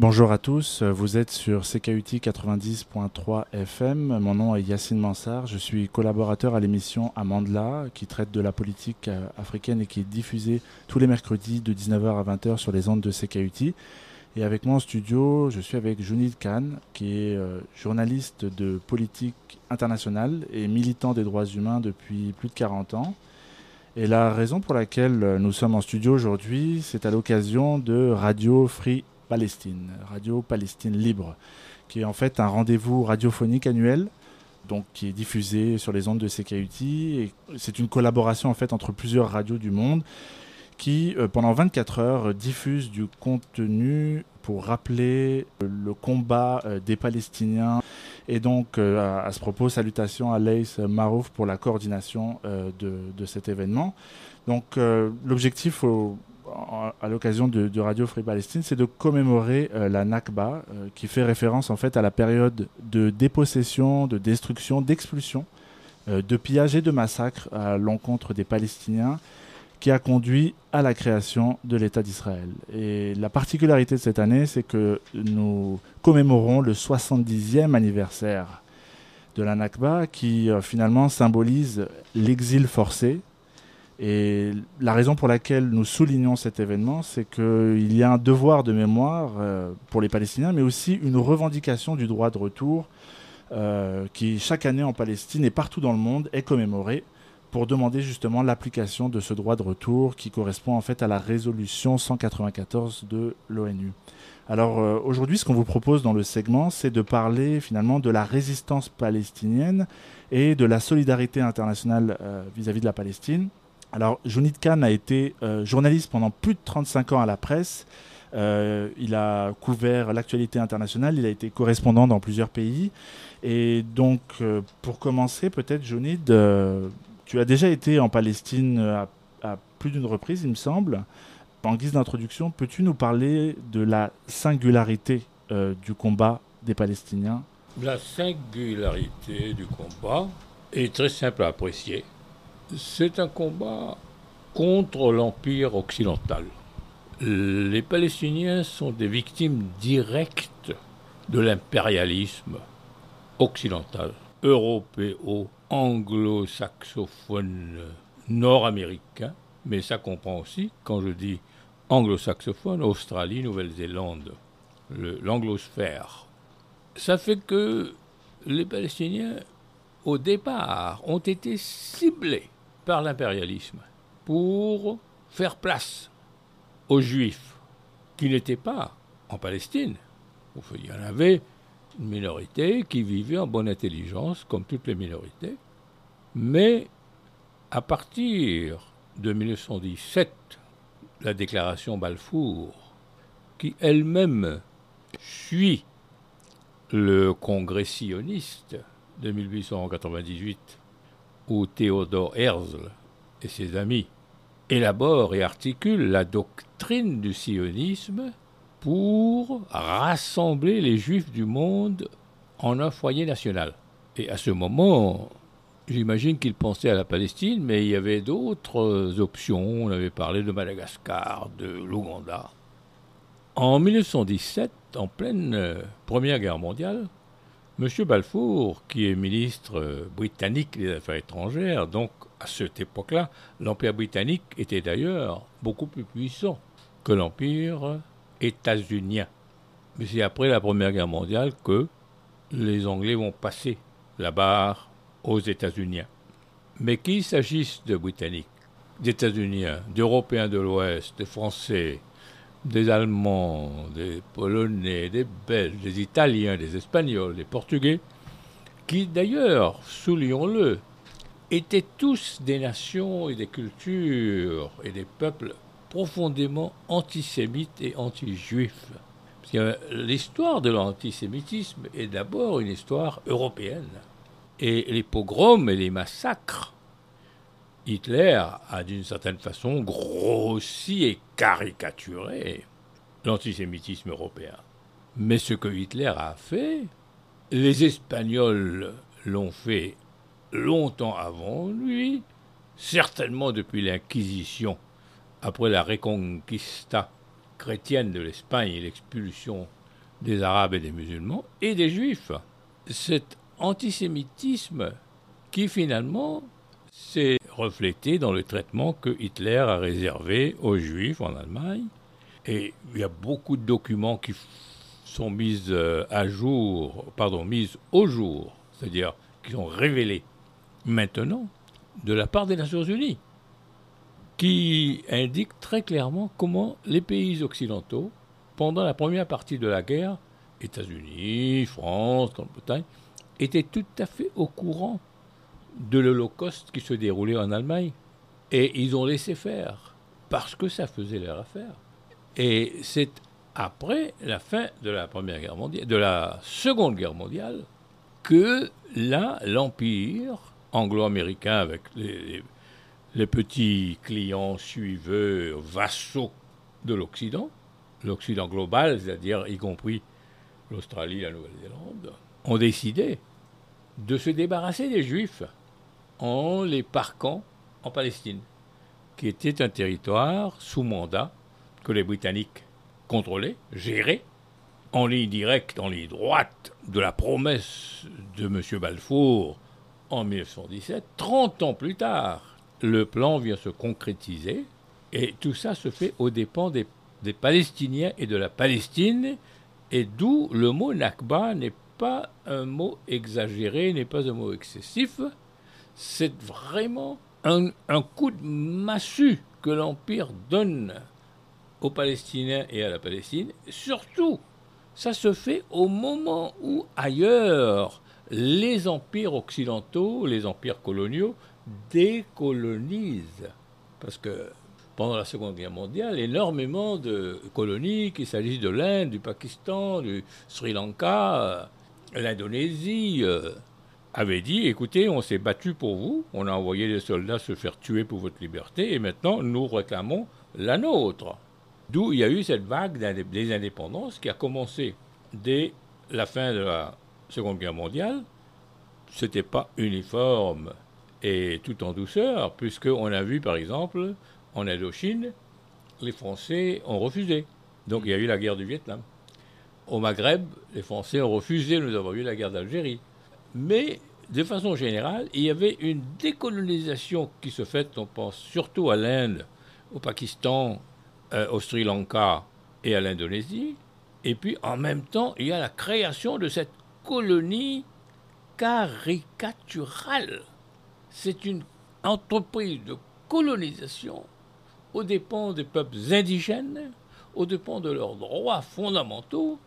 Bonjour à tous, vous êtes sur CKUT 90.3 FM. Mon nom est Yacine Mansard, je suis collaborateur à l'émission Amandla qui traite de la politique euh, africaine et qui est diffusée tous les mercredis de 19h à 20h sur les ondes de CKUT. Et avec moi en studio, je suis avec Junid Khan, qui est euh, journaliste de politique internationale et militant des droits humains depuis plus de 40 ans. Et la raison pour laquelle euh, nous sommes en studio aujourd'hui, c'est à l'occasion de Radio Free Palestine, Radio Palestine Libre, qui est en fait un rendez-vous radiophonique annuel, donc qui est diffusé sur les ondes de CKUT. C'est une collaboration en fait entre plusieurs radios du monde qui, euh, pendant 24 heures, diffuse du contenu pour rappeler le combat euh, des Palestiniens. Et donc, euh, à, ce propos, salutations à Leïs Marouf pour la coordination de, de, cet événement. Donc, l'objectif à l'occasion de, Radio Free Palestine, c'est de commémorer euh, la Nakba, euh, qui fait référence en fait à la période de dépossession, de destruction, d'expulsion, euh, de pillage et de massacre à l'encontre des Palestiniens, qui a conduit à la création de l'État d'Israël. Et la particularité de cette année, c'est que nous commémorons le 70e anniversaire de la Nakba, qui finalement symbolise l'exil forcé et la raison pour laquelle nous soulignons cet événement, c'est qu'il y a un devoir de mémoire euh, pour les Palestiniens, mais aussi une revendication du droit de retour euh, qui, chaque année en Palestine et partout dans le monde, est commémoré pour demander justement l'application de ce droit de retour qui correspond en fait à la résolution 194 de l'ONU. Alors euh, aujourd'hui, ce qu'on vous propose dans le segment, c'est de parler finalement de la résistance palestinienne et de la solidarité internationale vis à -vis de la Palestine alors, Jonid Khan a été euh, journaliste pendant plus de 35 ans à la presse. Euh, il a couvert l'actualité internationale, il a été correspondant dans plusieurs pays. Et donc, euh, pour commencer, peut-être, Jonid, tu as déjà été en Palestine à, à plus d'une reprise, il me semble. En guise d'introduction, peux-tu nous parler de la singularité du combat des Palestiniens? La singularité du combat est très simple à apprécier c'est un combat contre l'Empire occidental. Les Palestiniens sont des victimes directes de l'impérialisme occidental, européo, anglo-saxophone, nord-américain, mais ça comprend aussi, quand je dis anglo-saxophone, Australie, Nouvelle-Zélande, l'anglosphère. Ça fait que les Palestiniens, au départ, ont été ciblés par l'impérialisme pour faire place aux juifs qui n'étaient pas en Palestine. Il y en avait une minorité qui vivait en bonne intelligence, comme toutes les minorités, mais à partir de 1917, la déclaration Balfour, qui elle-même suit le congrès sioniste de 1898, où Théodore Herzl et ses amis élaborent et articulent la doctrine du sionisme pour rassembler les juifs du monde en un foyer national. Et à ce moment, j'imagine qu'ils pensaient à la Palestine, mais il y avait d'autres options. On avait parlé de Madagascar, de l'Ouganda. En 1917, en pleine Première Guerre mondiale, M. Balfour, qui est ministre euh, britannique des Affaires étrangères, donc à cette époque-là, l'Empire britannique était d'ailleurs beaucoup plus puissant que l'Empire états-unien. Mais c'est après la Première Guerre mondiale que les Anglais vont passer la barre aux États-Unis. Mais qu'il s'agisse de Britanniques, d'États-Uniens, d'Européens de l'Ouest, de Français, des Allemands, des Polonais, des Belges, des Italiens, des Espagnols, des Portugais, qui d'ailleurs, soulignons-le, étaient tous des nations et des cultures et des peuples profondément antisémites et anti-juifs. L'histoire de l'antisémitisme est d'abord une histoire européenne. Et les pogroms et les massacres Hitler a d'une certaine façon grossi et caricaturé l'antisémitisme européen. Mais ce que Hitler a fait, les Espagnols l'ont fait longtemps avant lui, certainement depuis l'Inquisition, après la reconquista chrétienne de l'Espagne et l'expulsion des Arabes et des musulmans et des Juifs. Cet antisémitisme qui finalement s'est reflété dans le traitement que Hitler a réservé aux Juifs en Allemagne. Et il y a beaucoup de documents qui sont mis euh, à jour, pardon, mis au jour, c'est-à-dire qui sont révélés maintenant de la part des Nations Unies, qui indiquent très clairement comment les pays occidentaux, pendant la première partie de la guerre, États-Unis, France, Grande-Bretagne, étaient tout à fait au courant de l'Holocauste qui se déroulait en Allemagne. Et ils ont laissé faire, parce que ça faisait leur affaire. Et c'est après la fin de la Première Guerre mondiale, de la Seconde Guerre mondiale, que là, l'Empire anglo-américain, avec les, les, petits clients suiveux, vassaux de l'Occident, l'Occident global, c'est-à-dire y compris l'Australie, la Nouvelle-Zélande, ont décidé de se débarrasser des Juifs en les parquant en Palestine, qui était un territoire sous mandat que les Britanniques contrôlaient, géraient, en ligne directe, en ligne droite de la promesse de M. Balfour en 1917. 30 ans plus tard, le plan vient se concrétiser et tout ça se fait aux dépens des, des Palestiniens et de la Palestine, et d'où le mot Nakba n'est pas un mot exagéré, n'est pas un mot excessif, c'est vraiment un, coup de massue que l'Empire donne aux Palestiniens et à la Palestine. Surtout, ça se fait au moment où ailleurs, les empires occidentaux, les empires coloniaux, décolonisent. Parce que pendant la Seconde Guerre mondiale, énormément de colonies, qu'il s'agisse de l'Inde, du Pakistan, du Sri Lanka, l'Indonésie, avaient dit, écoutez, on s'est battu pour vous, on a envoyé des soldats se faire tuer pour votre liberté, et maintenant nous réclamons la nôtre. D'où il y a eu cette vague des indépendances qui a commencé dès la fin de la Seconde Guerre mondiale. C'était pas uniforme et tout en douceur, puisqu'on a vu par exemple en Indochine, les Français ont refusé. Donc il y a eu la guerre du Vietnam. Au Maghreb, les Français ont refusé, nous avons eu la guerre d'Algérie. Mais de façon générale, il y avait une décolonisation qui se fait, on pense surtout à l'Inde, au Pakistan, euh, au Sri Lanka et à l'Indonésie. Et puis en même temps, il y a la création de cette colonie caricaturale. C'est une entreprise de colonisation aux dépens des peuples indigènes, aux dépens de leurs droits fondamentaux,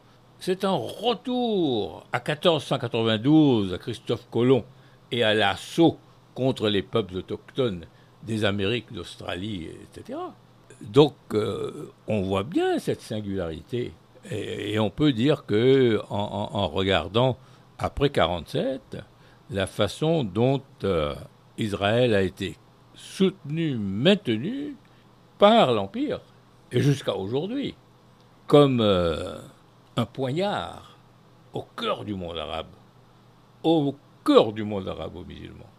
c'est un retour à 1492 à Christophe Colomb et à l'assaut contre les peuples autochtones des Amériques, d'Australie, etc. Donc euh, on voit bien cette singularité. Et, on peut dire que en, regardant après 47 la façon dont euh, Israël a été soutenu, maintenu par l'Empire, et jusqu'à aujourd'hui, comme euh, un poignard au cœur du monde arabe, au cœur du monde musulmans.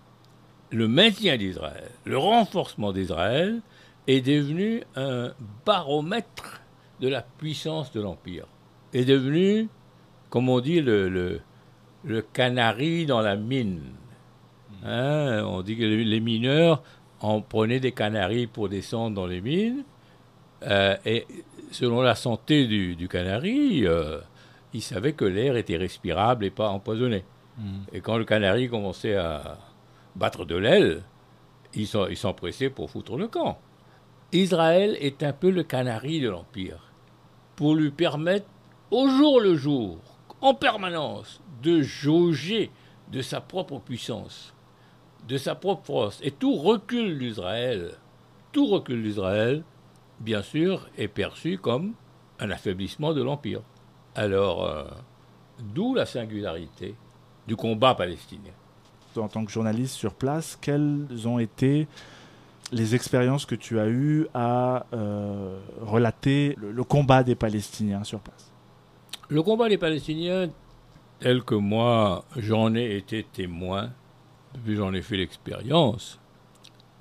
Le maintien d'Israël, le renforcement d'Israël est devenu un baromètre de la puissance de l'Empire, est devenu, comme on dit, le, le, canari dans la mine. Hein, on dit que les mineurs en prenaient des canaris pour descendre dans les mines, euh, et selon la santé du, canari, euh, il savait que l'air était respirable et pas empoisonné. Hmm. Et quand le canari commençait à battre de l'aile, il s'empressait pour foutre le camp. Israël est un peu le canari de l'Empire, pour lui permettre au jour le jour, en permanence, de jauger de sa propre puissance, de sa propre force. Et tout recul d'Israël, tout recul d'Israël, bien sûr, est perçu comme un affaiblissement de l'Empire. Alors, euh, d'où la singularité du combat palestinien. En tant que journaliste sur place, quelles ont été les expériences que tu as eues à euh, relater le, combat des Palestiniens sur place? Le combat des Palestiniens, tel que moi j'en ai été témoin, depuis j'en ai fait l'expérience,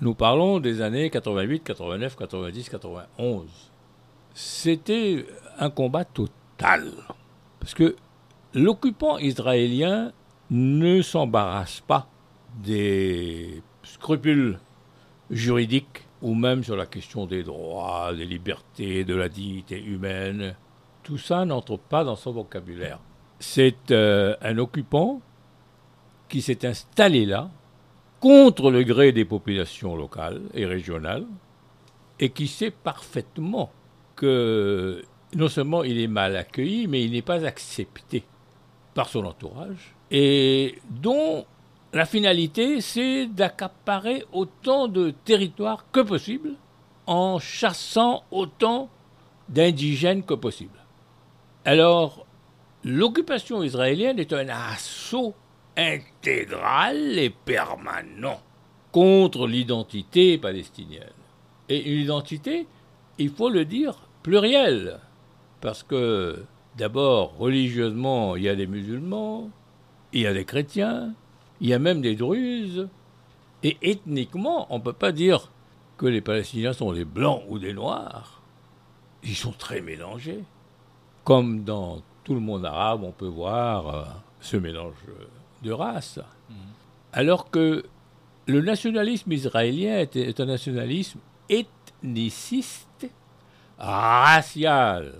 nous parlons des années 88, 89, 90, 91. C'était un combat total. Parce que l'occupant israélien ne s'embarrasse pas des scrupules juridiques ou même sur la question des droits, des libertés, de la dignité humaine. Tout ça n'entre pas dans son vocabulaire. C'est euh, un occupant qui s'est installé là contre le gré des populations locales et régionales et qui sait parfaitement que non seulement il est mal accueilli, mais il n'est pas accepté par son entourage et dont la finalité, c'est d'accaparer autant de territoires que possible en chassant autant d'indigènes que possible. Alors, l'occupation israélienne est un assaut intégral et permanent contre l'identité palestinienne. Et une identité, il faut le dire, plurielle. Parce que, d'abord, religieusement, il y a des musulmans, il y a des chrétiens, il y a même des druzes. Et ethniquement, on ne peut pas dire que les Palestiniens sont des blancs ou des noirs. Ils sont très mélangés. Comme dans tout le monde arabe, on peut voir euh, ce mélange de races. Mhm. Alors que le nationalisme israélien est, un nationalisme ethniciste, racial,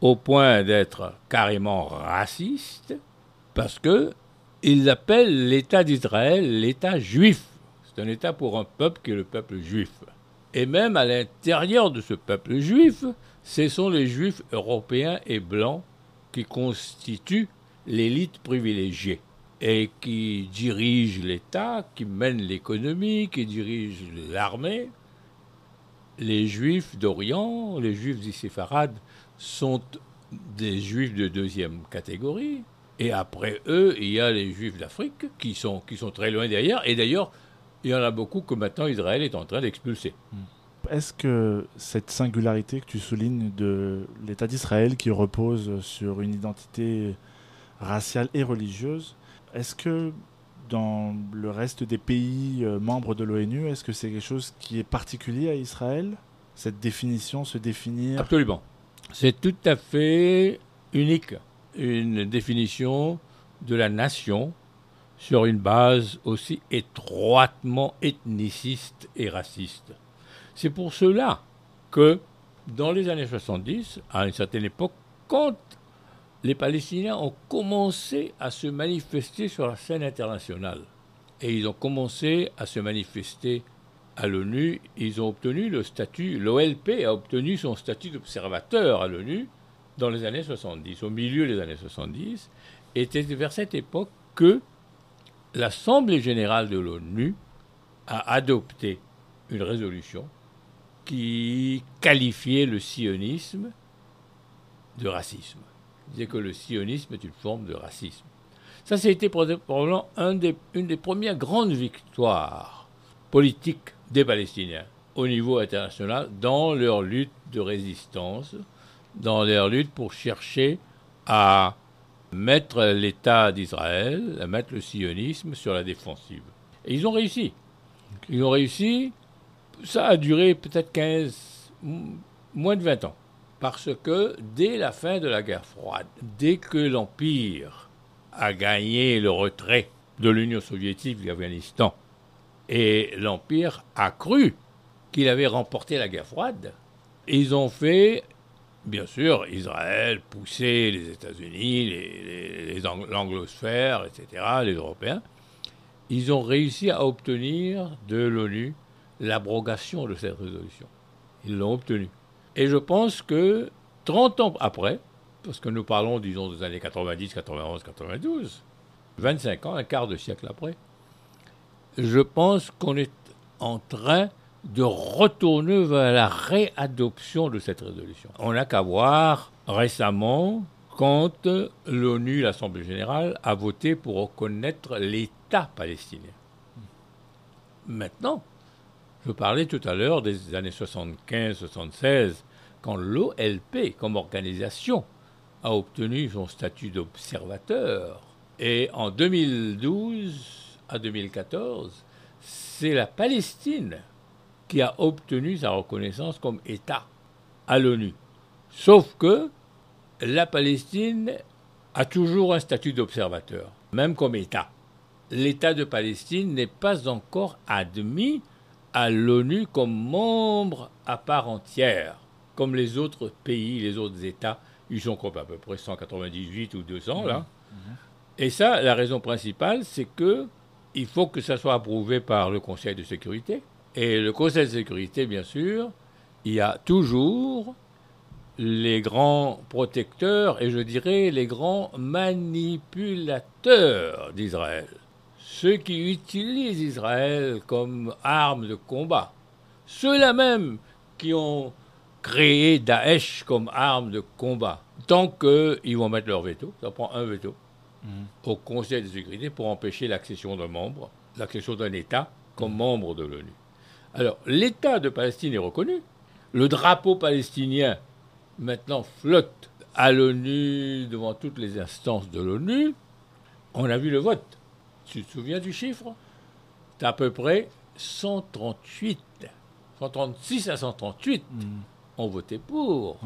au point d'être carrément raciste, parce que ils appellent l'État d'Israël l'État juif. C'est un État pour un peuple qui est le peuple juif. Et même à l'intérieur de ce peuple juif, ce sont les juifs européens et blancs qui constituent l'élite privilégiée et qui dirigent l'État, qui mènent l'économie, qui dirigent l'armée. Les juifs d'Orient, les juifs d'Isséfarad sont des juifs de deuxième catégorie. Et après eux, il y a les Juifs d'Afrique qui sont, qui sont très loin derrière. Et d'ailleurs, il y en a beaucoup que maintenant Israël est en train d'expulser. Hmm. Est-ce que cette singularité que tu soulignes de l'État d'Israël qui repose sur une identité raciale et religieuse, est-ce que dans le reste des pays euh, membres de l'ONU, est-ce que c'est quelque chose qui est particulier à Israël? Cette définition, se définir? Absolument. C'est tout à fait unique une définition de la nation sur une base aussi étroitement ethniciste et raciste. C'est pour cela que dans les années 70, à une certaine époque, quand les Palestiniens ont commencé à se manifester sur la scène internationale, et ils ont commencé à se manifester à l'ONU, ils ont obtenu le statut, l'OLP a obtenu son statut d'observateur à l'ONU, dans les années 70, au milieu des années 70, était vers cette époque que l'Assemblée générale de l'ONU a adopté une résolution qui qualifiait le sionisme de racisme. Disait que le sionisme est une forme de racisme. Ça, c'était probablement une des premières grandes victoires politiques des Palestiniens au niveau international dans leur lutte de résistance dans leur lutte pour chercher à mettre l'État d'Israël, à mettre le sionisme sur la défensive. Et ils ont réussi. Ils ont réussi. Ça a duré peut-être 15, moins de 20 ans. Parce que dès la fin de la guerre froide, dès que l'Empire a gagné le retrait de l'Union soviétique d'Afghanistan, et l'Empire a cru qu'il avait remporté la guerre froide, ils ont fait bien sûr, Israël poussait les États-Unis, les, l'anglosphère, etc., les Européens, ils ont réussi à obtenir de l'ONU l'abrogation de cette résolution. Ils l'ont obtenue. Et je pense que 30 ans après, parce que nous parlons, disons, des années 90, 91, 92, 25 ans, un quart de siècle après, je pense qu'on est en train de retourner vers la réadoption de cette résolution. On n'a qu'à voir récemment quand l'ONU, l'Assemblée générale, a voté pour reconnaître l'État palestinien. Maintenant, je parlais tout à l'heure des années 75-76, quand l'OLP, comme organisation, a obtenu son statut d'observateur. Et en 2012 à 2014, c'est la Palestine qui a obtenu sa reconnaissance comme État à l'ONU. Sauf que la Palestine a toujours un statut d'observateur, même comme État. L'État de Palestine n'est pas encore admis à l'ONU comme membre à part entière, comme les autres pays, les autres États. Ils sont comme à peu près 198 ou 200 là. Mhm. Et ça, la raison principale, c'est que il faut que ça soit approuvé par le Conseil de sécurité. Et le Conseil de sécurité, bien sûr, il y a toujours les grands protecteurs et je dirais les grands manipulateurs d'Israël. Ceux qui utilisent Israël comme arme de combat. Ceux-là même qui ont créé Daesh comme arme de combat. Tant qu'ils vont mettre leur veto, ça prend un veto, mhm. au Conseil de sécurité pour empêcher l'accession d'un membre, l'accession d'un État comme membre de l'ONU. Alors, l'État de Palestine est reconnu. Le drapeau palestinien maintenant flotte à l'ONU, devant toutes les instances de l'ONU, on a vu le vote. Tu te souviens du chiffre? C'est à peu près 138, 136 à 138 hmm. Ont voté pour.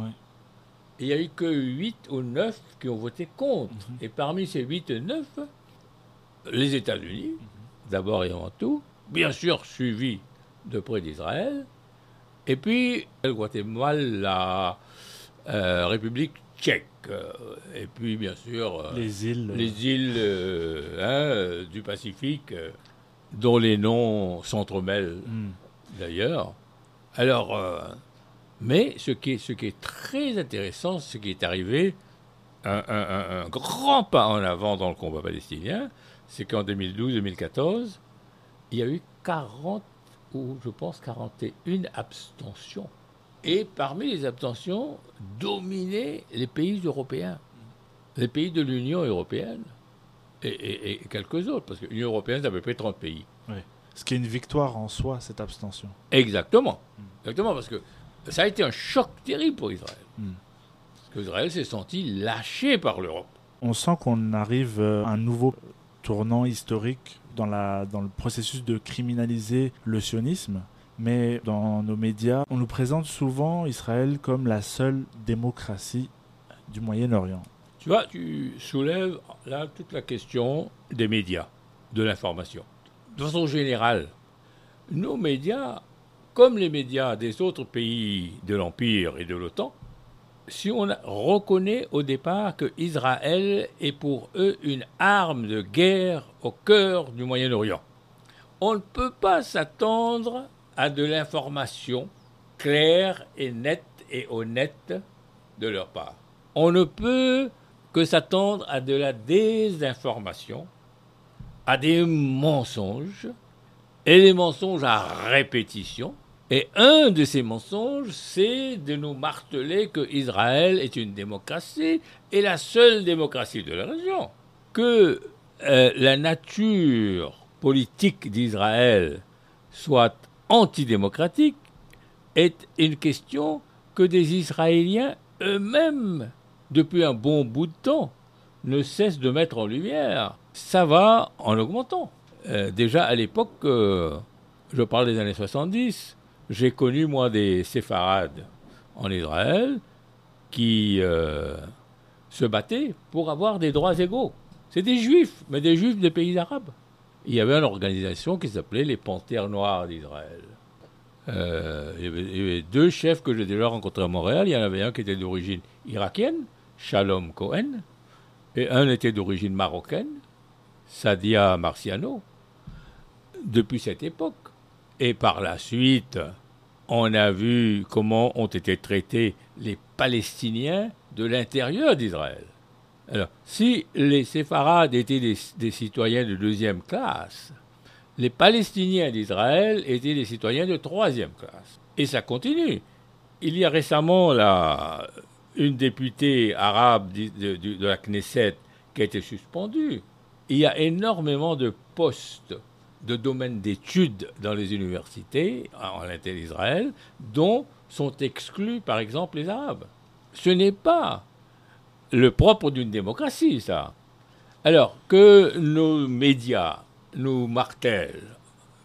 il n'y a eu que 8 ou 9 qui ont voté contre. Hmm. Et parmi ces 8 et 9, les États-Unis, hmm. d'abord et avant tout, bien sûr suivis de près d'Israël, et puis le Guatemala, la, euh, République tchèque. Euh, et puis, bien sûr, euh, les îles, les îles hein, du Pacifique, dont les noms s'entremêlent hmm. d'ailleurs. Alors, mais ce qui, est, ce qui est très intéressant, ce qui est arrivé, un, un, grand pas en avant dans le combat palestinien, c'est qu'en 2012-2014, il y a eu 40 ou je pense 41 abstentions. Et parmi les abstentions, dominaient les pays européens, les pays de l'Union européenne et, quelques autres, parce que l'Union européenne, c'est à peu près 30 pays. Ce qui est une victoire en soi, cette abstention. Exactement. Exactement, parce que ça a été un choc terrible pour Israël. Hmm. Parce qu'Israël s'est senti lâché par l'Europe. On sent qu'on arrive à un nouveau tournant historique dans, la, dans le processus de criminaliser le sionisme mais dans nos médias, on nous présente souvent Israël comme la seule démocratie du Moyen-Orient. Tu vois, tu soulèves là toute la question des médias, de l'information. De façon générale, nos médias, comme les médias des autres pays de l'Empire et de l'OTAN, si on reconnaît au départ que Israël est pour eux une arme de guerre au cœur du Moyen-Orient, on ne peut pas s'attendre à de l'information claire et nette et honnête de leur part. On ne peut que s'attendre à de la désinformation, à des mensonges, et des mensonges à répétition. Et un de ces mensonges, c'est de nous marteler que Israël est une démocratie et la seule démocratie de la région. Que euh, la nature politique d'Israël soit antidémocratique est une question que des Israéliens eux-mêmes, depuis un bon bout de temps, ne cessent de mettre en lumière. Ça va en augmentant. Euh, déjà à l'époque, euh, je parle des années 70, j'ai connu moi des séfarades en Israël qui euh, se battaient pour avoir des droits égaux. C'est des juifs, mais des juifs des pays arabes il y avait une organisation qui s'appelait les Panthères Noires d'Israël. Euh, il, y avait, deux chefs que j'ai déjà rencontrés à Montréal. Il y en avait un qui était d'origine irakienne, Shalom Cohen, et un était d'origine marocaine, Sadia Marciano. Depuis cette époque, et par la suite, on a vu comment ont été traités les Palestiniens de l'intérieur d'Israël. Alors, si les séfarades étaient des, citoyens de deuxième classe, les Palestiniens d'Israël étaient des citoyens de troisième classe. Et ça continue. Il y a récemment là, une députée arabe de, de, la Knesset qui a été suspendue. Il y a énormément de postes de domaines d'études dans les universités en l'intérieur d'Israël dont sont exclus par exemple les Arabes. Ce n'est pas le propre d'une démocratie, ça. Alors que nos médias nous martèlent,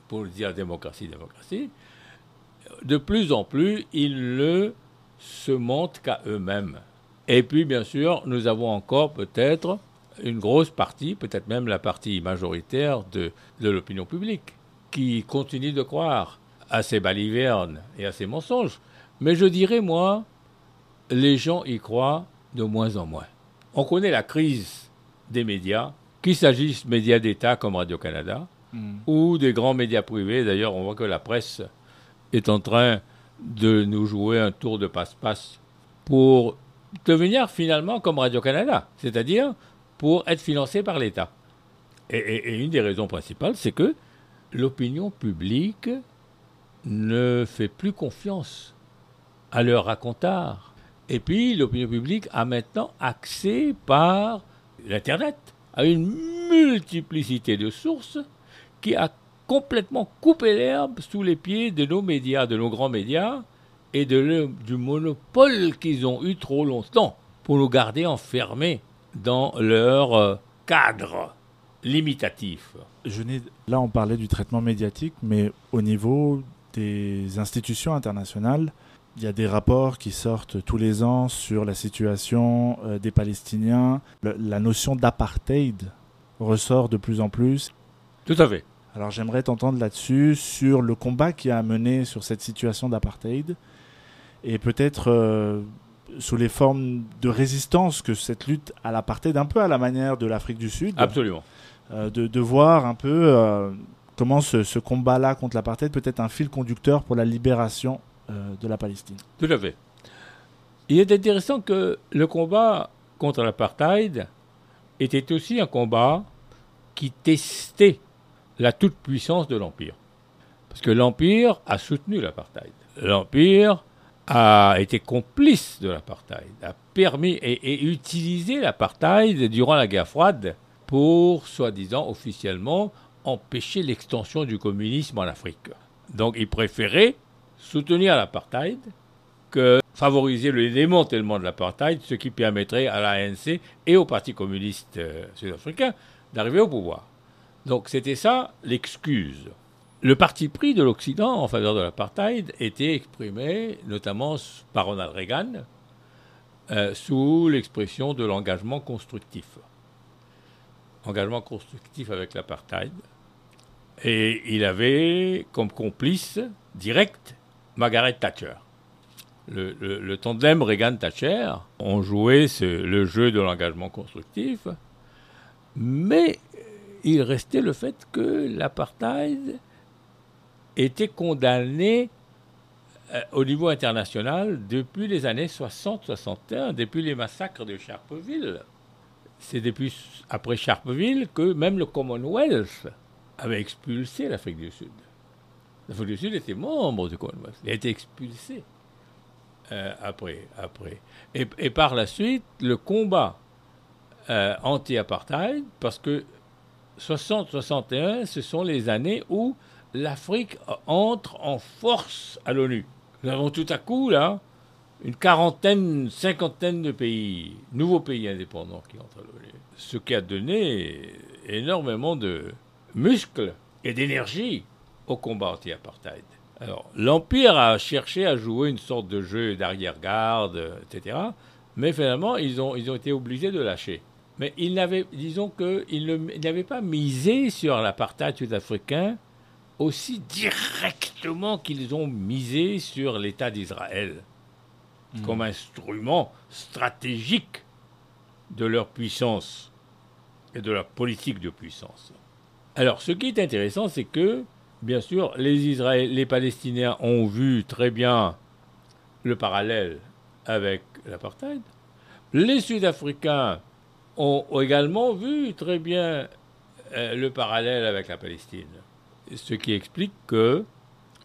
pour dire démocratie, démocratie, de plus en plus, ils ne se montrent qu'à eux-mêmes. Et puis, bien sûr, nous avons encore peut-être une grosse partie, peut-être même la partie majoritaire de, de l'opinion publique, qui continue de croire à ces balivernes et à ces mensonges. Mais je dirais, moi, les gens y croient de moins en moins. On connaît la crise des médias, qu'il s'agisse de médias d'État comme Radio-Canada, mm. ou des grands médias privés. D'ailleurs, on voit que la presse est en train de nous jouer un tour de passe-passe pour devenir finalement comme Radio-Canada, c'est-à-dire pour être financé par l'État. Et, une des raisons principales, c'est que l'opinion publique ne fait plus confiance à leur racontard. Et puis l'opinion publique a maintenant accès par l'Internet à une multiplicité de sources qui a complètement coupé l'herbe sous les pieds de nos médias, de nos grands médias, et de du monopole qu'ils ont eu trop longtemps pour nous garder enfermés dans leur euh, cadre limitatif. Je là, on parlait du traitement médiatique, mais au niveau des institutions internationales, il y a des rapports qui sortent tous les ans sur la situation euh, des Palestiniens. la notion d'apartheid ressort de plus en plus. Tout à fait. Alors j'aimerais t'entendre là-dessus, sur le combat qui a mené sur cette situation d'apartheid, et peut-être euh, sous les formes de résistance que cette lutte à l'apartheid, un peu à la manière de l'Afrique du Sud. Absolument. Euh, de, voir un peu comment ce, ce combat-là contre l'apartheid peut être un fil conducteur pour la libération euh, de la Palestine. Tout à fait. Il est intéressant que le combat contre l'apartheid était aussi un combat qui testait la toute-puissance de l'Empire. Parce que l'Empire a soutenu l'apartheid. L'Empire a été complice de l'apartheid, a permis et, utilisé l'apartheid durant la guerre froide pour, soi-disant officiellement, empêcher l'extension du communisme en Afrique. Donc il préférait soutenir l'apartheid que favoriser le démantèlement de l'apartheid, ce qui permettrait à l'ANC et au Parti communiste euh, sud-africain d'arriver au pouvoir. Donc c'était ça l'excuse. Le parti pris de l'Occident en faveur de l'apartheid était exprimé notamment par Ronald Reagan euh, sous l'expression de l'engagement constructif. Engagement constructif avec l'apartheid. Et il avait comme complice direct Margaret Thatcher. Le, tandem Reagan-Thatcher ont joué le jeu de l'engagement constructif, mais il restait le fait que l'apartheid était condamné euh, au niveau international depuis les années 60-61, depuis les massacres de Sharpeville. C'est depuis après Sharpeville que même le Commonwealth avait expulsé l'Afrique du Sud. L'Afrique du Sud était membre du Commonwealth. Il a été expulsé euh, après. après. Et, par la suite, le combat euh, anti-apartheid, parce que 60-61, ce sont les années où l'Afrique entre en force à l'ONU. Nous avons tout à coup, là, une quarantaine, cinquantaine de pays, nouveaux pays indépendants qui entrent à l'ONU. Ce qui a donné énormément de muscles et d'énergie au combat anti-apartheid. Alors, l'Empire a cherché à jouer une sorte de jeu d'arrière-garde, etc. Mais finalement, ils ont, ils ont été obligés de lâcher. Mais ils n'avaient, disons n'avaient pas misé sur l'apartheid sud-africain aussi directement qu'ils ont misé sur l'État d'Israël hmm. comme instrument stratégique de leur puissance et de leur politique de puissance. Alors, ce qui est intéressant, c'est que bien sûr, les, les Palestiniens ont vu très bien le parallèle avec l'apartheid. Les Sud-Africains ont également vu très bien euh, le parallèle avec la Palestine. Ce qui explique que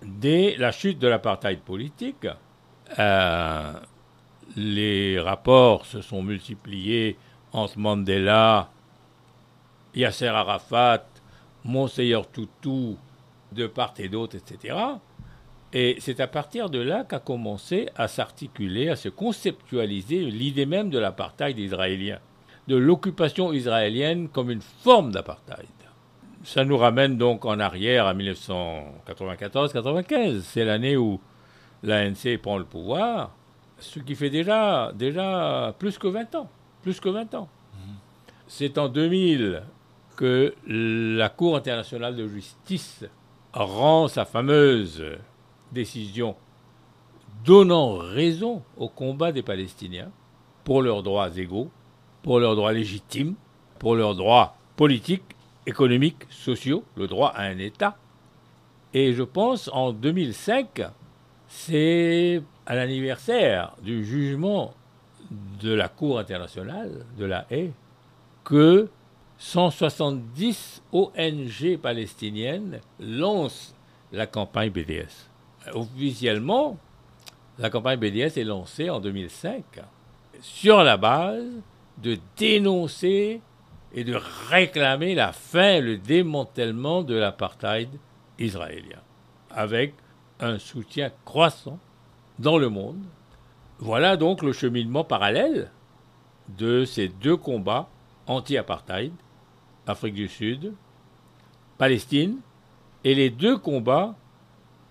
dès la chute de l'apartheid politique, euh, les rapports se sont multipliés entre Mandela, Yasser Arafat, Monseigneur Tutu, de part et d'autre, etc. Et c'est à partir de là qu'a commencé à s'articuler, à se conceptualiser l'idée même de l'apartheid israélien, de l'occupation israélienne comme une forme d'apartheid. Ça nous ramène donc en arrière à 1994-95. C'est l'année où l'ANC prend le pouvoir. ce qui fait déjà, déjà plus que 20 ans. Plus que 20 ans. C'est en 2000 que la Cour internationale de justice rend sa fameuse décision donnant raison au combat des Palestiniens pour leurs droits égaux, pour leurs droits légitimes, pour leurs droits politiques, économiques, sociaux, le droit à un État. Et je pense en 2005, c'est à l'anniversaire du jugement de la Cour internationale de la haie que 170 ONG palestiniennes lancent la campagne BDS. Officiellement, la campagne BDS est lancée en 2005 sur la base de dénoncer et de réclamer la fin, le démantèlement de l'apartheid israélien, avec un soutien croissant dans le monde. Voilà donc le cheminement parallèle de ces deux combats anti-apartheid, Afrique du Sud, Palestine, et les deux combats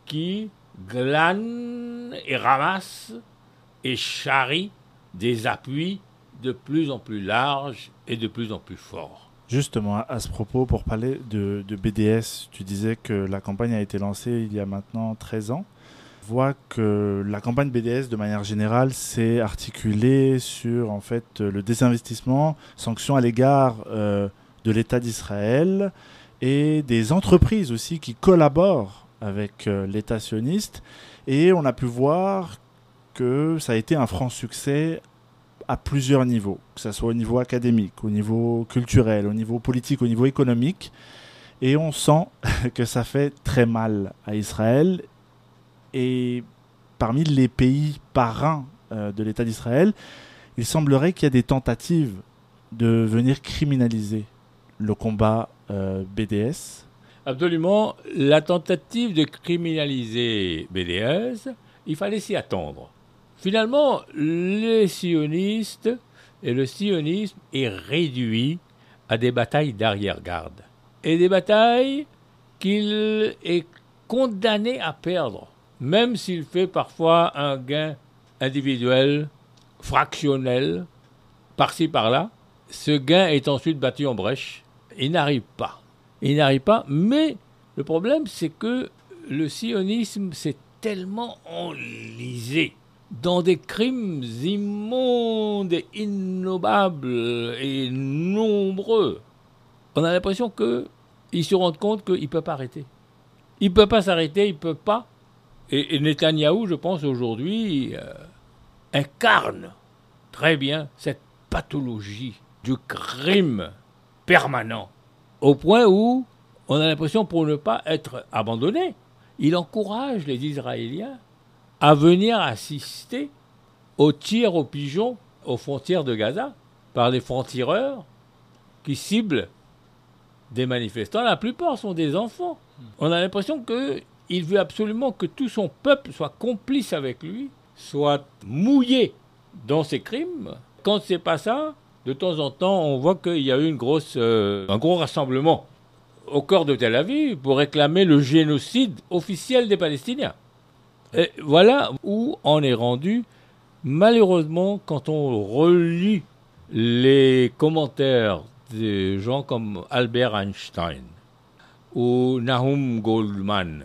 qui glanent et ramassent et charrient des appuis de plus en plus larges et de plus en plus forts. Justement, à ce propos, pour parler de, BDS, tu disais que la campagne a été lancée il y a maintenant 13 ans. On voit que la campagne BDS, de manière générale, s'est articulée sur en fait le désinvestissement, sanctions à l'égard euh, de l'État d'Israël et des entreprises aussi qui collaborent avec euh, l'État sioniste. Et on a pu voir que ça a été un franc succès à plusieurs niveaux, que ce soit au niveau académique, au niveau culturel, au niveau politique, au niveau économique. Et on sent que ça fait très mal à Israël. Et parmi les pays parrains euh, de l'État d'Israël, il semblerait qu'il y a des tentatives de venir criminaliser le combat euh, BDS. Absolument. La tentative de criminaliser BDS, il fallait s'y attendre. Finalement, les sionistes et le sionisme est réduit à des batailles d'arrière-garde. Et des batailles qu'il est condamné à perdre, même s'il fait parfois un gain individuel, fractionnel, par-ci par-là. Ce gain est ensuite battu en brèche. Il n'arrive pas. Il n'arrive pas, mais le problème, c'est que le sionisme s'est tellement enlisé dans des crimes immondes et innobables et nombreux. On a l'impression qu'ils se rendent compte qu'ils ne peuvent pas arrêter. Ils ne peuvent pas s'arrêter, ils ne peuvent pas. Et, Netanyahou, je pense, aujourd'hui, euh, incarne très bien cette pathologie du crime permanent. Au point où on a l'impression, pour ne pas être abandonné, il encourage les Israéliens à venir assister aux tirs aux pigeons aux frontières de Gaza par les francs-tireurs qui ciblent des manifestants. La plupart sont des enfants. On a l'impression qu'il veut absolument que tout son peuple soit complice avec lui, soit mouillé dans ses crimes. Quand c'est pas ça, de temps en temps, on voit qu'il y a eu une grosse, euh, un gros rassemblement au cœur de Tel Aviv pour réclamer le génocide officiel des Palestiniens. Voilà où on est rendu. Malheureusement, quand on relit les commentaires des gens comme Albert Einstein ou Nahum Goldman,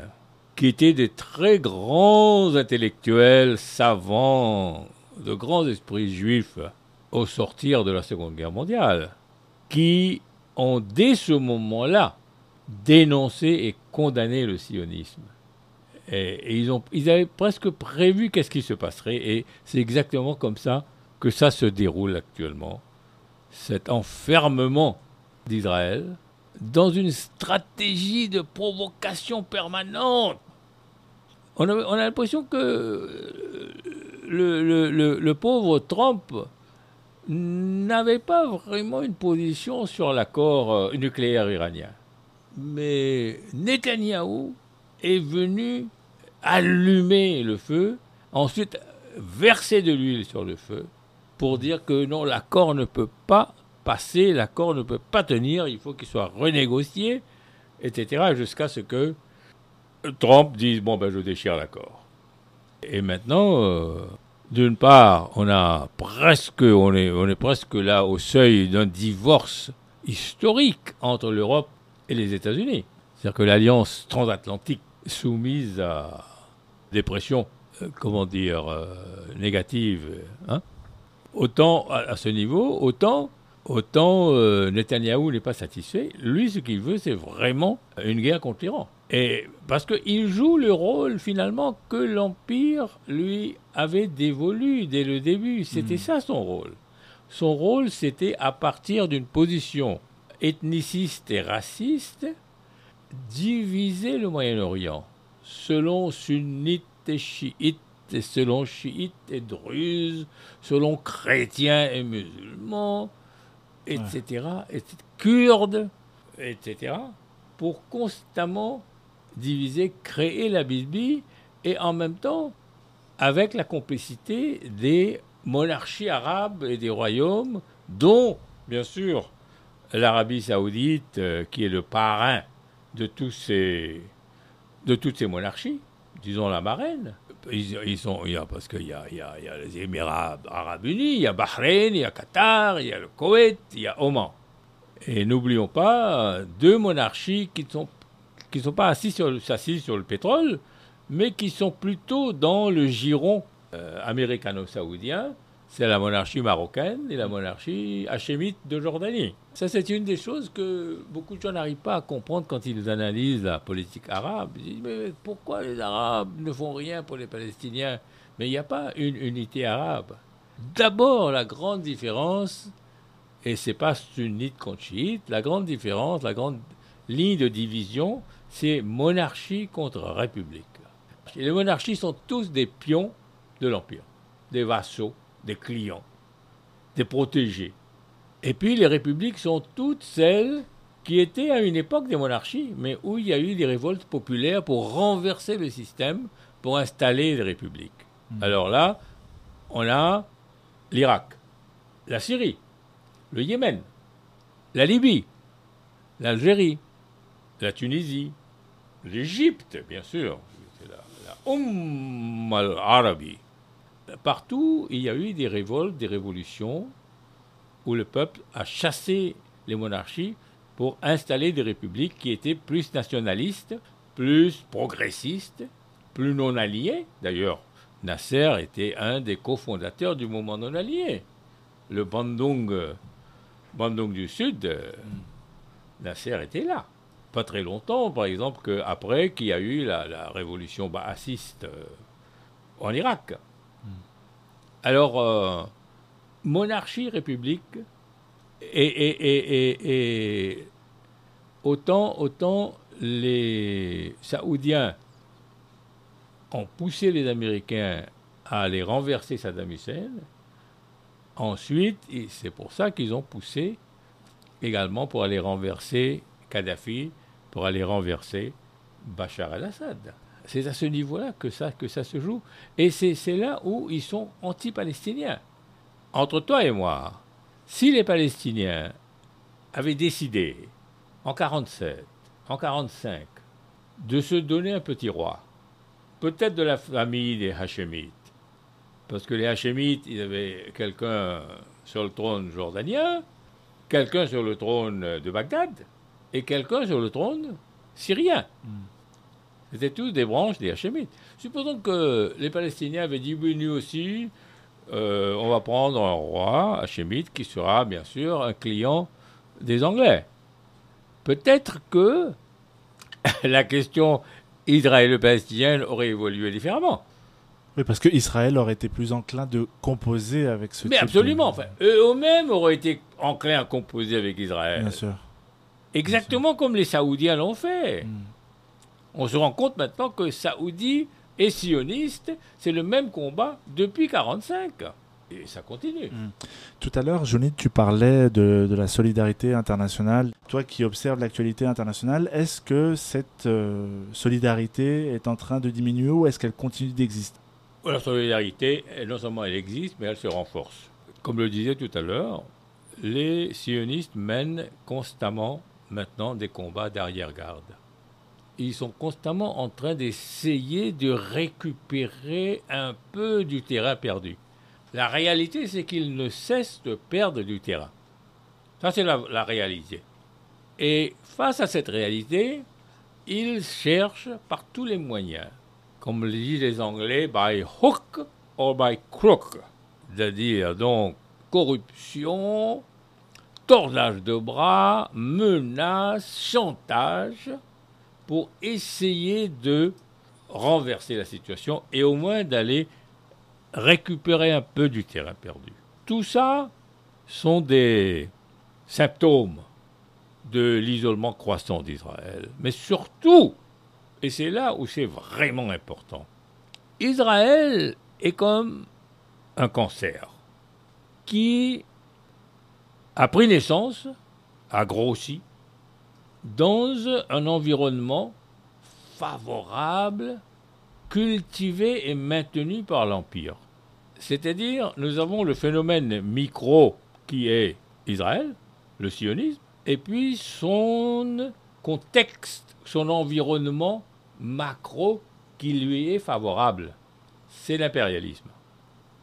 qui étaient des très grands intellectuels, savants, de grands esprits juifs au sortir de la Seconde Guerre mondiale, qui ont dès ce moment-là dénoncé et condamné le sionisme. Et, ils, avaient presque prévu qu'est-ce qui se passerait. Et c'est exactement comme ça que ça se déroule actuellement. Cet enfermement d'Israël dans une stratégie de provocation permanente. On a, l'impression que le, le, pauvre Trump n'avait pas vraiment une position sur l'accord euh, nucléaire iranien. Mais Netanyahou est venu allumer le feu, ensuite verser de l'huile sur le feu pour dire que non, l'accord ne peut pas passer, l'accord ne peut pas tenir, il faut qu'il soit renégocié, etc., jusqu'à ce que Trump dise bon ben je déchire l'accord. Et maintenant, euh, d'une part, on a presque, on est, on est presque là au seuil d'un divorce historique entre l'Europe et les États-Unis. C'est-à-dire que l'alliance transatlantique soumise à des pressions, euh, comment dire, euh, négatives, hein, autant à, ce niveau, autant, autant euh, Netanyahou n'est pas satisfait. Lui, ce qu'il veut, c'est vraiment une guerre contre l'Iran. Et parce qu'il joue le rôle finalement que l'Empire lui avait dévolu dès le début. C'était hmm. ça son rôle. Son rôle, c'était à partir d'une position ethniciste et raciste, diviser le Moyen-Orient selon sunnites et chiites, et selon chiites et druzes, selon chrétiens et musulmans, etc., et kurdes, etc., pour constamment diviser, créer la bisbille, et en même temps avec la complicité des monarchies arabes et des royaumes, dont, bien sûr, l'Arabie saoudite, euh, qui est le parrain de, tous ces, de toutes ces monarchies, disons la marraine. Ils, sont, il y a, parce qu'il y y, a, les Émirats arabes unis, il y a Bahreïn, il y a Qatar, il y a le Koweït, il y a Oman. Et n'oublions pas deux monarchies qui ne sont, qui sont pas assises sur, sur le pétrole, mais qui sont plutôt dans le giron euh, américano-saoudien, c'est la monarchie marocaine et la monarchie hachémite de Jordanie. Ça, c'est une des choses que beaucoup de gens n'arrivent pas à comprendre quand ils analysent la politique arabe. Ils disent, mais pourquoi les Arabes ne font rien pour les Palestiniens? Mais il n'y a pas une unité arabe. D'abord, la grande différence, et c'est pas sunnite contre chiite, la grande différence, la grande ligne de division, c'est monarchie contre république. les monarchies sont tous des pions de l'Empire, des vassaux des clients, des protégés. Et puis les républiques sont toutes celles qui étaient à une époque des monarchies, mais où il y a eu des révoltes populaires pour renverser le système, pour installer des républiques. Hmm. Alors là, on a l'Irak, la Syrie, le Yémen, la Libye, l'Algérie, la Tunisie, l'Égypte, bien sûr, la, la Umm al-Arabi, partout, il y a eu des révoltes, des révolutions, où le peuple a chassé les monarchies pour installer des républiques qui étaient plus nationalistes, plus progressistes, plus non alliées. D'ailleurs, Nasser était un des cofondateurs du mouvement non allié. Le Bandung, Bandung du Sud, Nasser était là. Pas très longtemps, par exemple, qu'après qu'il y a eu la, révolution baassiste euh, en Irak. Alors, euh, monarchie, république, et, autant, autant les Saoudiens ont poussé les Américains à aller renverser Saddam Hussein, ensuite, c'est pour ça qu'ils ont poussé également pour aller renverser Kadhafi, pour aller renverser Bachar el-Assad. C'est à ce niveau-là que ça, que ça se joue. Et c'est là où ils sont anti-palestiniens. Entre toi et moi, si les Palestiniens avaient décidé en 47, en 45, de se donner un petit roi, peut-être de la famille des Hachémites, parce que les Hachémites, ils avaient quelqu'un sur le trône jordanien, quelqu'un sur le trône de Bagdad, et quelqu'un sur le trône syrien. Hmm. C'était tous des branches des Hachémites. Supposons que les Palestiniens avaient dit oui, nous aussi, euh, on va prendre un roi hachémite qui sera bien sûr un client des Anglais. Peut-être que la question israélo-palestinienne aurait évolué différemment. Oui, parce que Israël aurait été plus enclin de composer avec ce Mais absolument. Enfin, eux-mêmes auraient été enclins à composer avec Israël. Bien sûr. Exactement comme les Saoudiens l'ont fait. Hmm on se rend compte maintenant que Saoudi et sioniste, c'est le même combat depuis 1945. Et ça continue. Hmm. Tout à l'heure, Johnny, tu parlais de, la solidarité internationale. Toi qui observes l'actualité internationale, est-ce que cette euh, solidarité est en train de diminuer ou est-ce qu'elle continue d'exister? La solidarité, non seulement elle existe, mais elle se renforce. Comme le disais tout à l'heure, les sionistes mènent constamment maintenant des combats d'arrière-garde ils sont constamment en train d'essayer de récupérer un peu du terrain perdu. La réalité, c'est qu'ils ne cessent de perdre du terrain. Ça, c'est la, réalité. Et face à cette réalité, ils cherchent par tous les moyens, comme le disent les Anglais, by hook or by crook, c'est-à-dire donc corruption, tordage de bras, menaces, chantage, pour essayer de renverser la situation et au moins d'aller récupérer un peu du terrain perdu. Tout ça sont des symptômes de l'isolement croissant d'Israël. Mais surtout, et c'est là où c'est vraiment important, Israël est comme un cancer qui a pris naissance, a grossi, dans un environnement favorable, cultivé et maintenu par l'Empire. C'est-à-dire, nous avons le phénomène micro qui est Israël, le sionisme, et puis son contexte, son environnement macro qui lui est favorable. C'est l'impérialisme.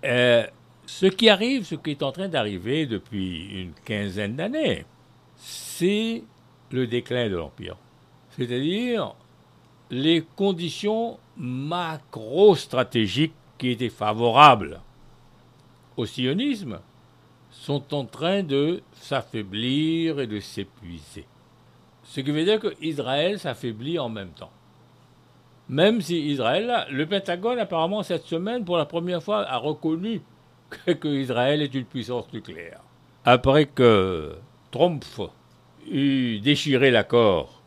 Euh, ce qui arrive, ce qui est en train d'arriver depuis une quinzaine d'années, c'est le déclin de l'Empire. C'est-à-dire les conditions macro-stratégiques qui étaient favorables au sionisme sont en train de s'affaiblir et de s'épuiser. Ce qui veut dire qu'Israël s'affaiblit en même temps. Même si Israël, le Pentagone apparemment cette semaine, pour la première fois, a reconnu que, Israël est une puissance nucléaire. Après que Trump déchiré l'accord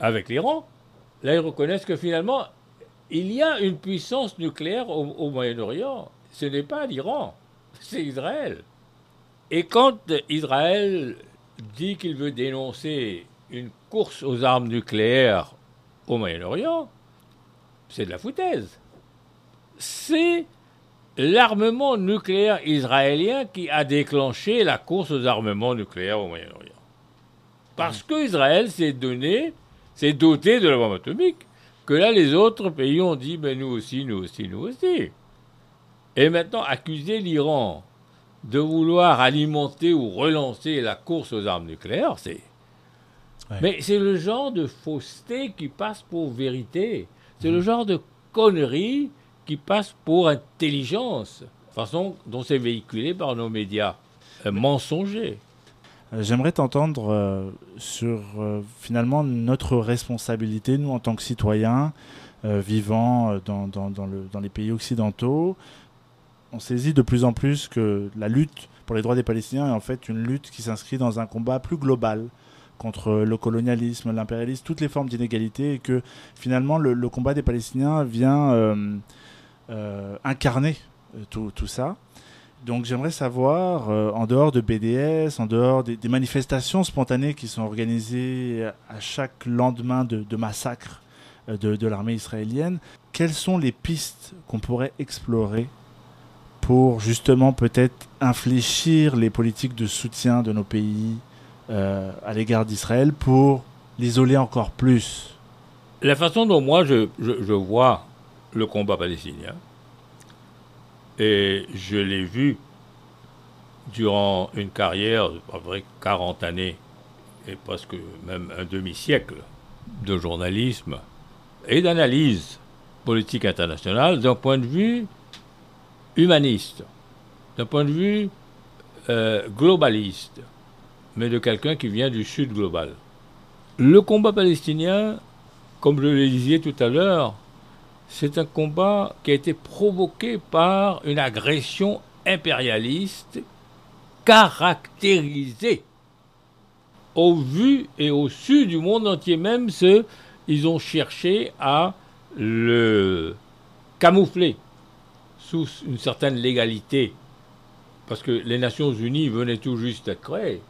avec l'Iran, là ils reconnaissent que finalement, il y a une puissance nucléaire au Moyen-Orient. Ce n'est pas l'Iran, c'est Israël. Et quand Israël dit qu'il veut dénoncer une course aux armes nucléaires au Moyen-Orient, c'est de la foutaise. C'est l'armement nucléaire israélien qui a déclenché la course aux armements nucléaires au Moyen-Orient. Parce que Israël s'est donné, s'est doté de la bombe atomique, que là les autres pays ont dit, mais nous aussi, nous aussi, nous aussi. Et maintenant, accuser l'Iran de vouloir alimenter ou relancer la course aux armes nucléaires, c'est. Mais c'est le genre de fausseté qui passe pour vérité. C'est le mmh. genre de connerie qui passe pour intelligence. Façon dont c'est véhiculé par nos médias euh, mensongers. Euh, j'aimerais t'entendre euh, sur finalement notre responsabilité, nous en tant que citoyens vivant dans, dans, le, dans les pays occidentaux, on saisit de plus en plus que la lutte pour les droits des Palestiniens est en fait une lutte qui s'inscrit dans un combat plus global contre le colonialisme, l'impérialisme, toutes les formes d'inégalité, et que finalement le, combat des Palestiniens vient euh, euh, incarner euh, tout, tout, ça. Donc j'aimerais savoir, en dehors de BDS, en dehors des, manifestations spontanées qui sont organisées à chaque lendemain de, massacre de, de l'armée israélienne, quelles sont les pistes qu'on pourrait explorer pour justement peut-être infléchir les politiques de soutien de nos pays euh, à l'égard d'Israël pour l'isoler encore plus? La façon dont moi je, vois le combat palestinien, et je l'ai vu durant une carrière à vrai 40 années et presque même un demi-siècle de journalisme et d'analyse politique internationale d'un point de vue humaniste, d'un point de vue euh, globaliste, mais de quelqu'un qui vient du sud global. Le combat palestinien, comme je le disais tout à l'heure, c'est un combat qui a été provoqué par une agression impérialiste caractérisée au vu et au su du monde entier même, ce, ils ont cherché à le camoufler sous une certaine légalité, parce que les Nations Unies venaient tout juste d'être créées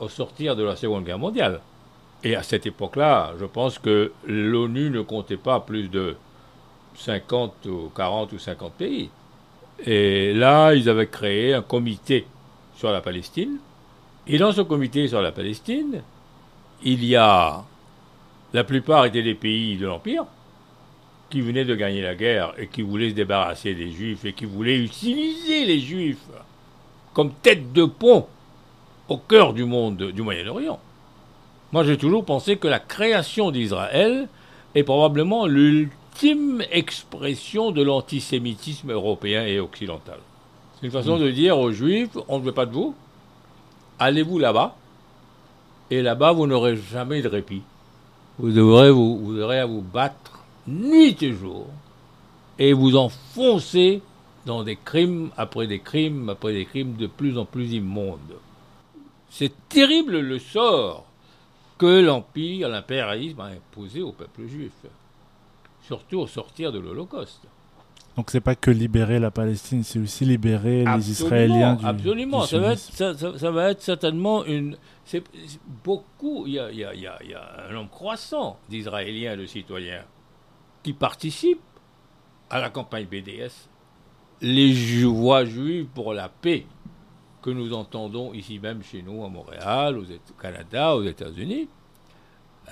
au sortir de la Seconde Guerre mondiale. Et à cette époque-là, je pense que l'ONU ne comptait pas plus de 50 ou 40 ou 50 pays. Et là, ils avaient créé un comité sur la Palestine. Et dans ce comité sur la Palestine, il y a La plupart étaient des pays de l'Empire qui venaient de gagner la guerre et qui voulaient se débarrasser des Juifs et qui voulaient utiliser les Juifs comme tête de pont au cœur du monde du Moyen-Orient. Moi, j'ai toujours pensé que la création d'Israël est probablement expression de l'antisémitisme européen et occidental. C'est une façon de dire aux Juifs, on ne veut pas de vous, allez-vous là-bas, et là-bas, vous n'aurez jamais de répit. Vous devrez, vous, vous aurez à vous battre nuit et jour, et vous enfoncer dans des crimes après des crimes après des crimes de plus en plus immondes. C'est terrible le sort que l'Empire, l'impérialisme a imposé au peuple juif, surtout au sortir de l'Holocauste. Donc c'est pas que libérer la Palestine, c'est aussi libérer les Israéliens du Absolument, du ça, va être, ça, ça- ça va être certainement une... C'est beaucoup, il y y y y a un nombre croissant d'Israéliens et de citoyens qui participent à la campagne BDS. Les voix juives pour la paix que nous entendons ici même chez nous à Montréal, au Canada, aux États-Unis,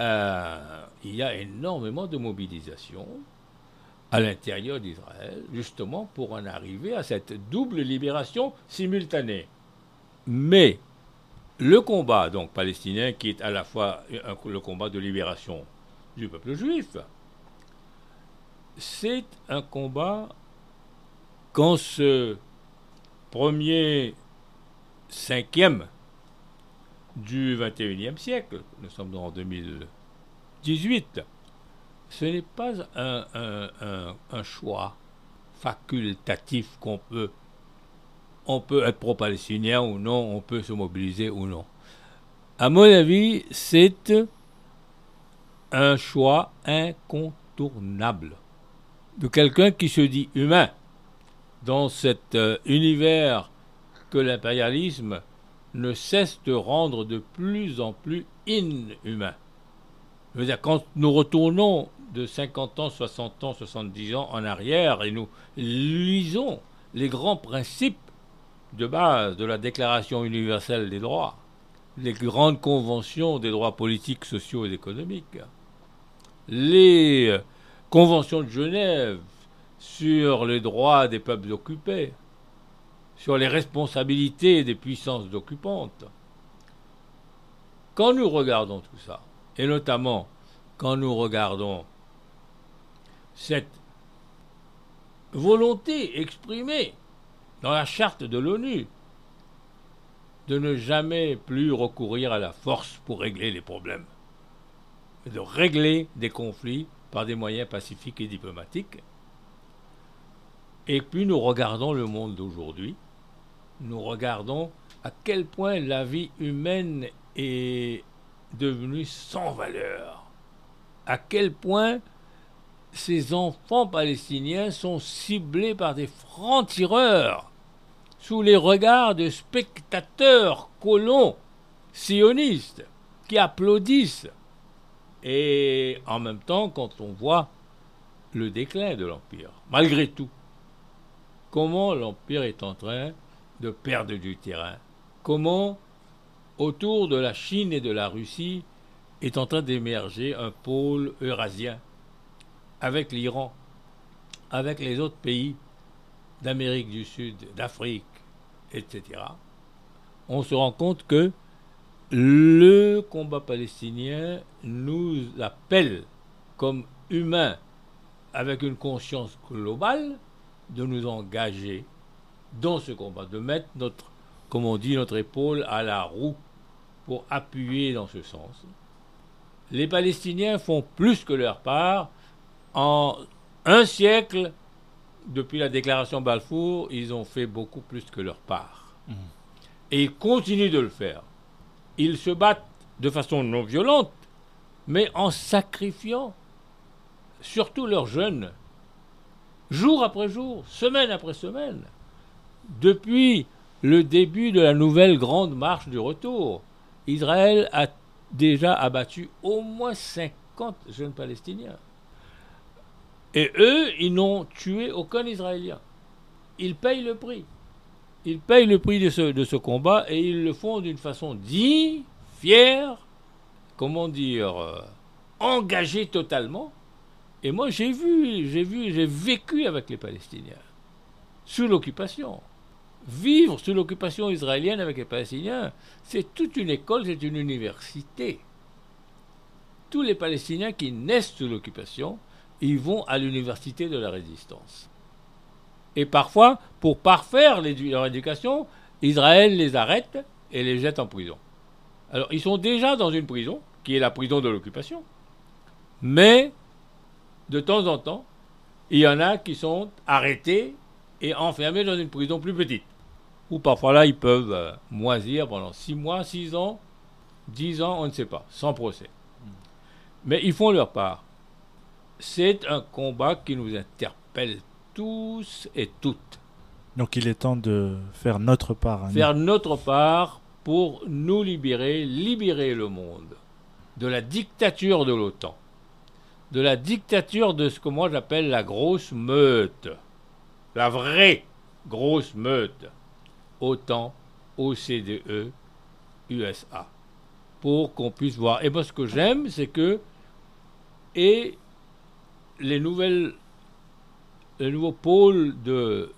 euh, il y a énormément de mobilisation à l'intérieur d'Israël, justement pour en arriver à cette double libération simultanée. Mais le combat donc palestinien, qui est à la fois le combat de libération du peuple juif, c'est un combat quand ce premier cinquième du 21e siècle, nous sommes en 2018, ce n'est pas un, un- un- un choix facultatif qu'on peut. On peut être pro-palestinien ou non, on peut se mobiliser ou non. À mon avis, c'est un choix incontournable de quelqu'un qui se dit humain dans cet euh, univers que l'impérialisme ne cesse de rendre de plus en plus inhumain. Quand nous retournons de 50 ans, 60 ans, 70 ans en arrière et nous lisons les grands principes de base de la Déclaration universelle des droits, les grandes conventions des droits politiques, sociaux et économiques, les euh, conventions de Genève sur les droits des peuples occupés, sur les responsabilités des puissances occupantes. Quand nous regardons tout ça, et notamment quand nous regardons cette volonté exprimée dans la charte de l'ONU de ne jamais plus recourir à la force pour régler les problèmes, mais de régler des conflits par des moyens pacifiques et diplomatiques. Et puis nous regardons le monde d'aujourd'hui, nous regardons à quel point la vie humaine est devenue sans valeur, à quel point ces enfants palestiniens sont ciblés par des francs-tireurs sous les regards de spectateurs colons sionistes qui applaudissent. Et en même temps, quand on voit le déclin de l'Empire, malgré tout, comment l'Empire est en train de perdre du terrain, comment autour de la Chine et de la Russie est en train d'émerger un pôle eurasien avec l'Iran, avec les autres pays d'Amérique du Sud, d'Afrique, etc. On se rend compte que le combat palestinien nous appelle comme humains avec une conscience globale de nous engager dans ce combat, de mettre notre, comme on dit, notre épaule à la roue pour appuyer dans ce sens. Les Palestiniens font plus que leur part. En un siècle, depuis la déclaration Balfour, ils ont fait beaucoup plus que leur part. Et ils continuent de le faire. Ils se battent de façon non violente, mais en sacrifiant surtout leurs jeunes, jour après jour, semaine après semaine, depuis le début de la nouvelle grande marche du retour. Israël a déjà abattu au moins 50 jeunes Palestiniens. Et eux, ils n'ont tué aucun Israélien. Ils payent le prix. Ils payent le prix de ce, de ce combat et ils le font d'une façon digne, fière, comment dire, euh, engagés totalement. Et moi, j'ai vu, j'ai vu, j'ai vécu avec les Palestiniens, sous l'occupation. Vivre sous l'occupation israélienne avec les Palestiniens, c'est toute une école, c'est une université. Tous les Palestiniens qui naissent sous l'occupation, ils vont à l'université de la résistance. Et parfois, pour parfaire leur éducation, Israël les arrête et les jette en prison. Alors, ils sont déjà dans une prison, qui est la prison de l'occupation. Mais, de temps en temps, il y en a qui sont arrêtés et enfermés dans une prison plus petite. Ou parfois là, ils peuvent euh, moisir pendant 6 mois, 6 ans, 10 ans, on ne sait pas, sans procès. Mais ils font leur part. C'est un combat qui nous interpelle tous et toutes. Donc il est temps de faire notre part. Hein, faire notre part pour nous libérer, libérer le monde de la dictature de l'OTAN, de la dictature de ce que moi j'appelle la grosse meute, la vraie grosse meute, OTAN, OCDE, USA, pour qu'on puisse voir. Et moi ce que j'aime, c'est que et les nouvelles les nouveaux pôles de,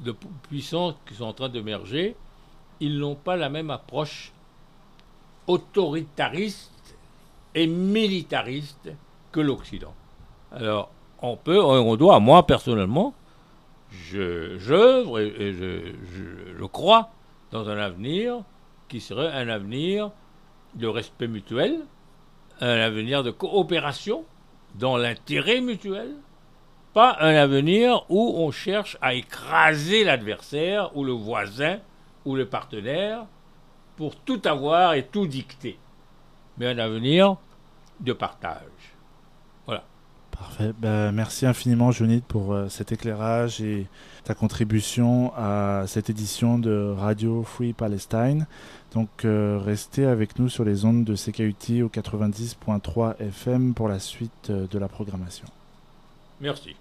de puissance qui sont en train d'émerger, ils n'ont pas la même approche autoritariste et militariste que l'Occident. Alors, on peut, on doit, moi personnellement, j'œuvre et, je, je, crois dans un avenir qui serait un avenir de respect mutuel, un avenir de coopération dans l'intérêt mutuel, pas un avenir où on cherche à écraser l'adversaire ou le voisin ou le partenaire pour tout avoir et tout dicter, mais un avenir de partage. Parfait. Ben, merci infiniment, Jonid, pour euh, cet éclairage et ta contribution à cette édition de Radio Free Palestine. Donc, euh, restez avec nous sur les ondes de CKUT au 90.3 FM pour la suite euh, de la programmation. Merci.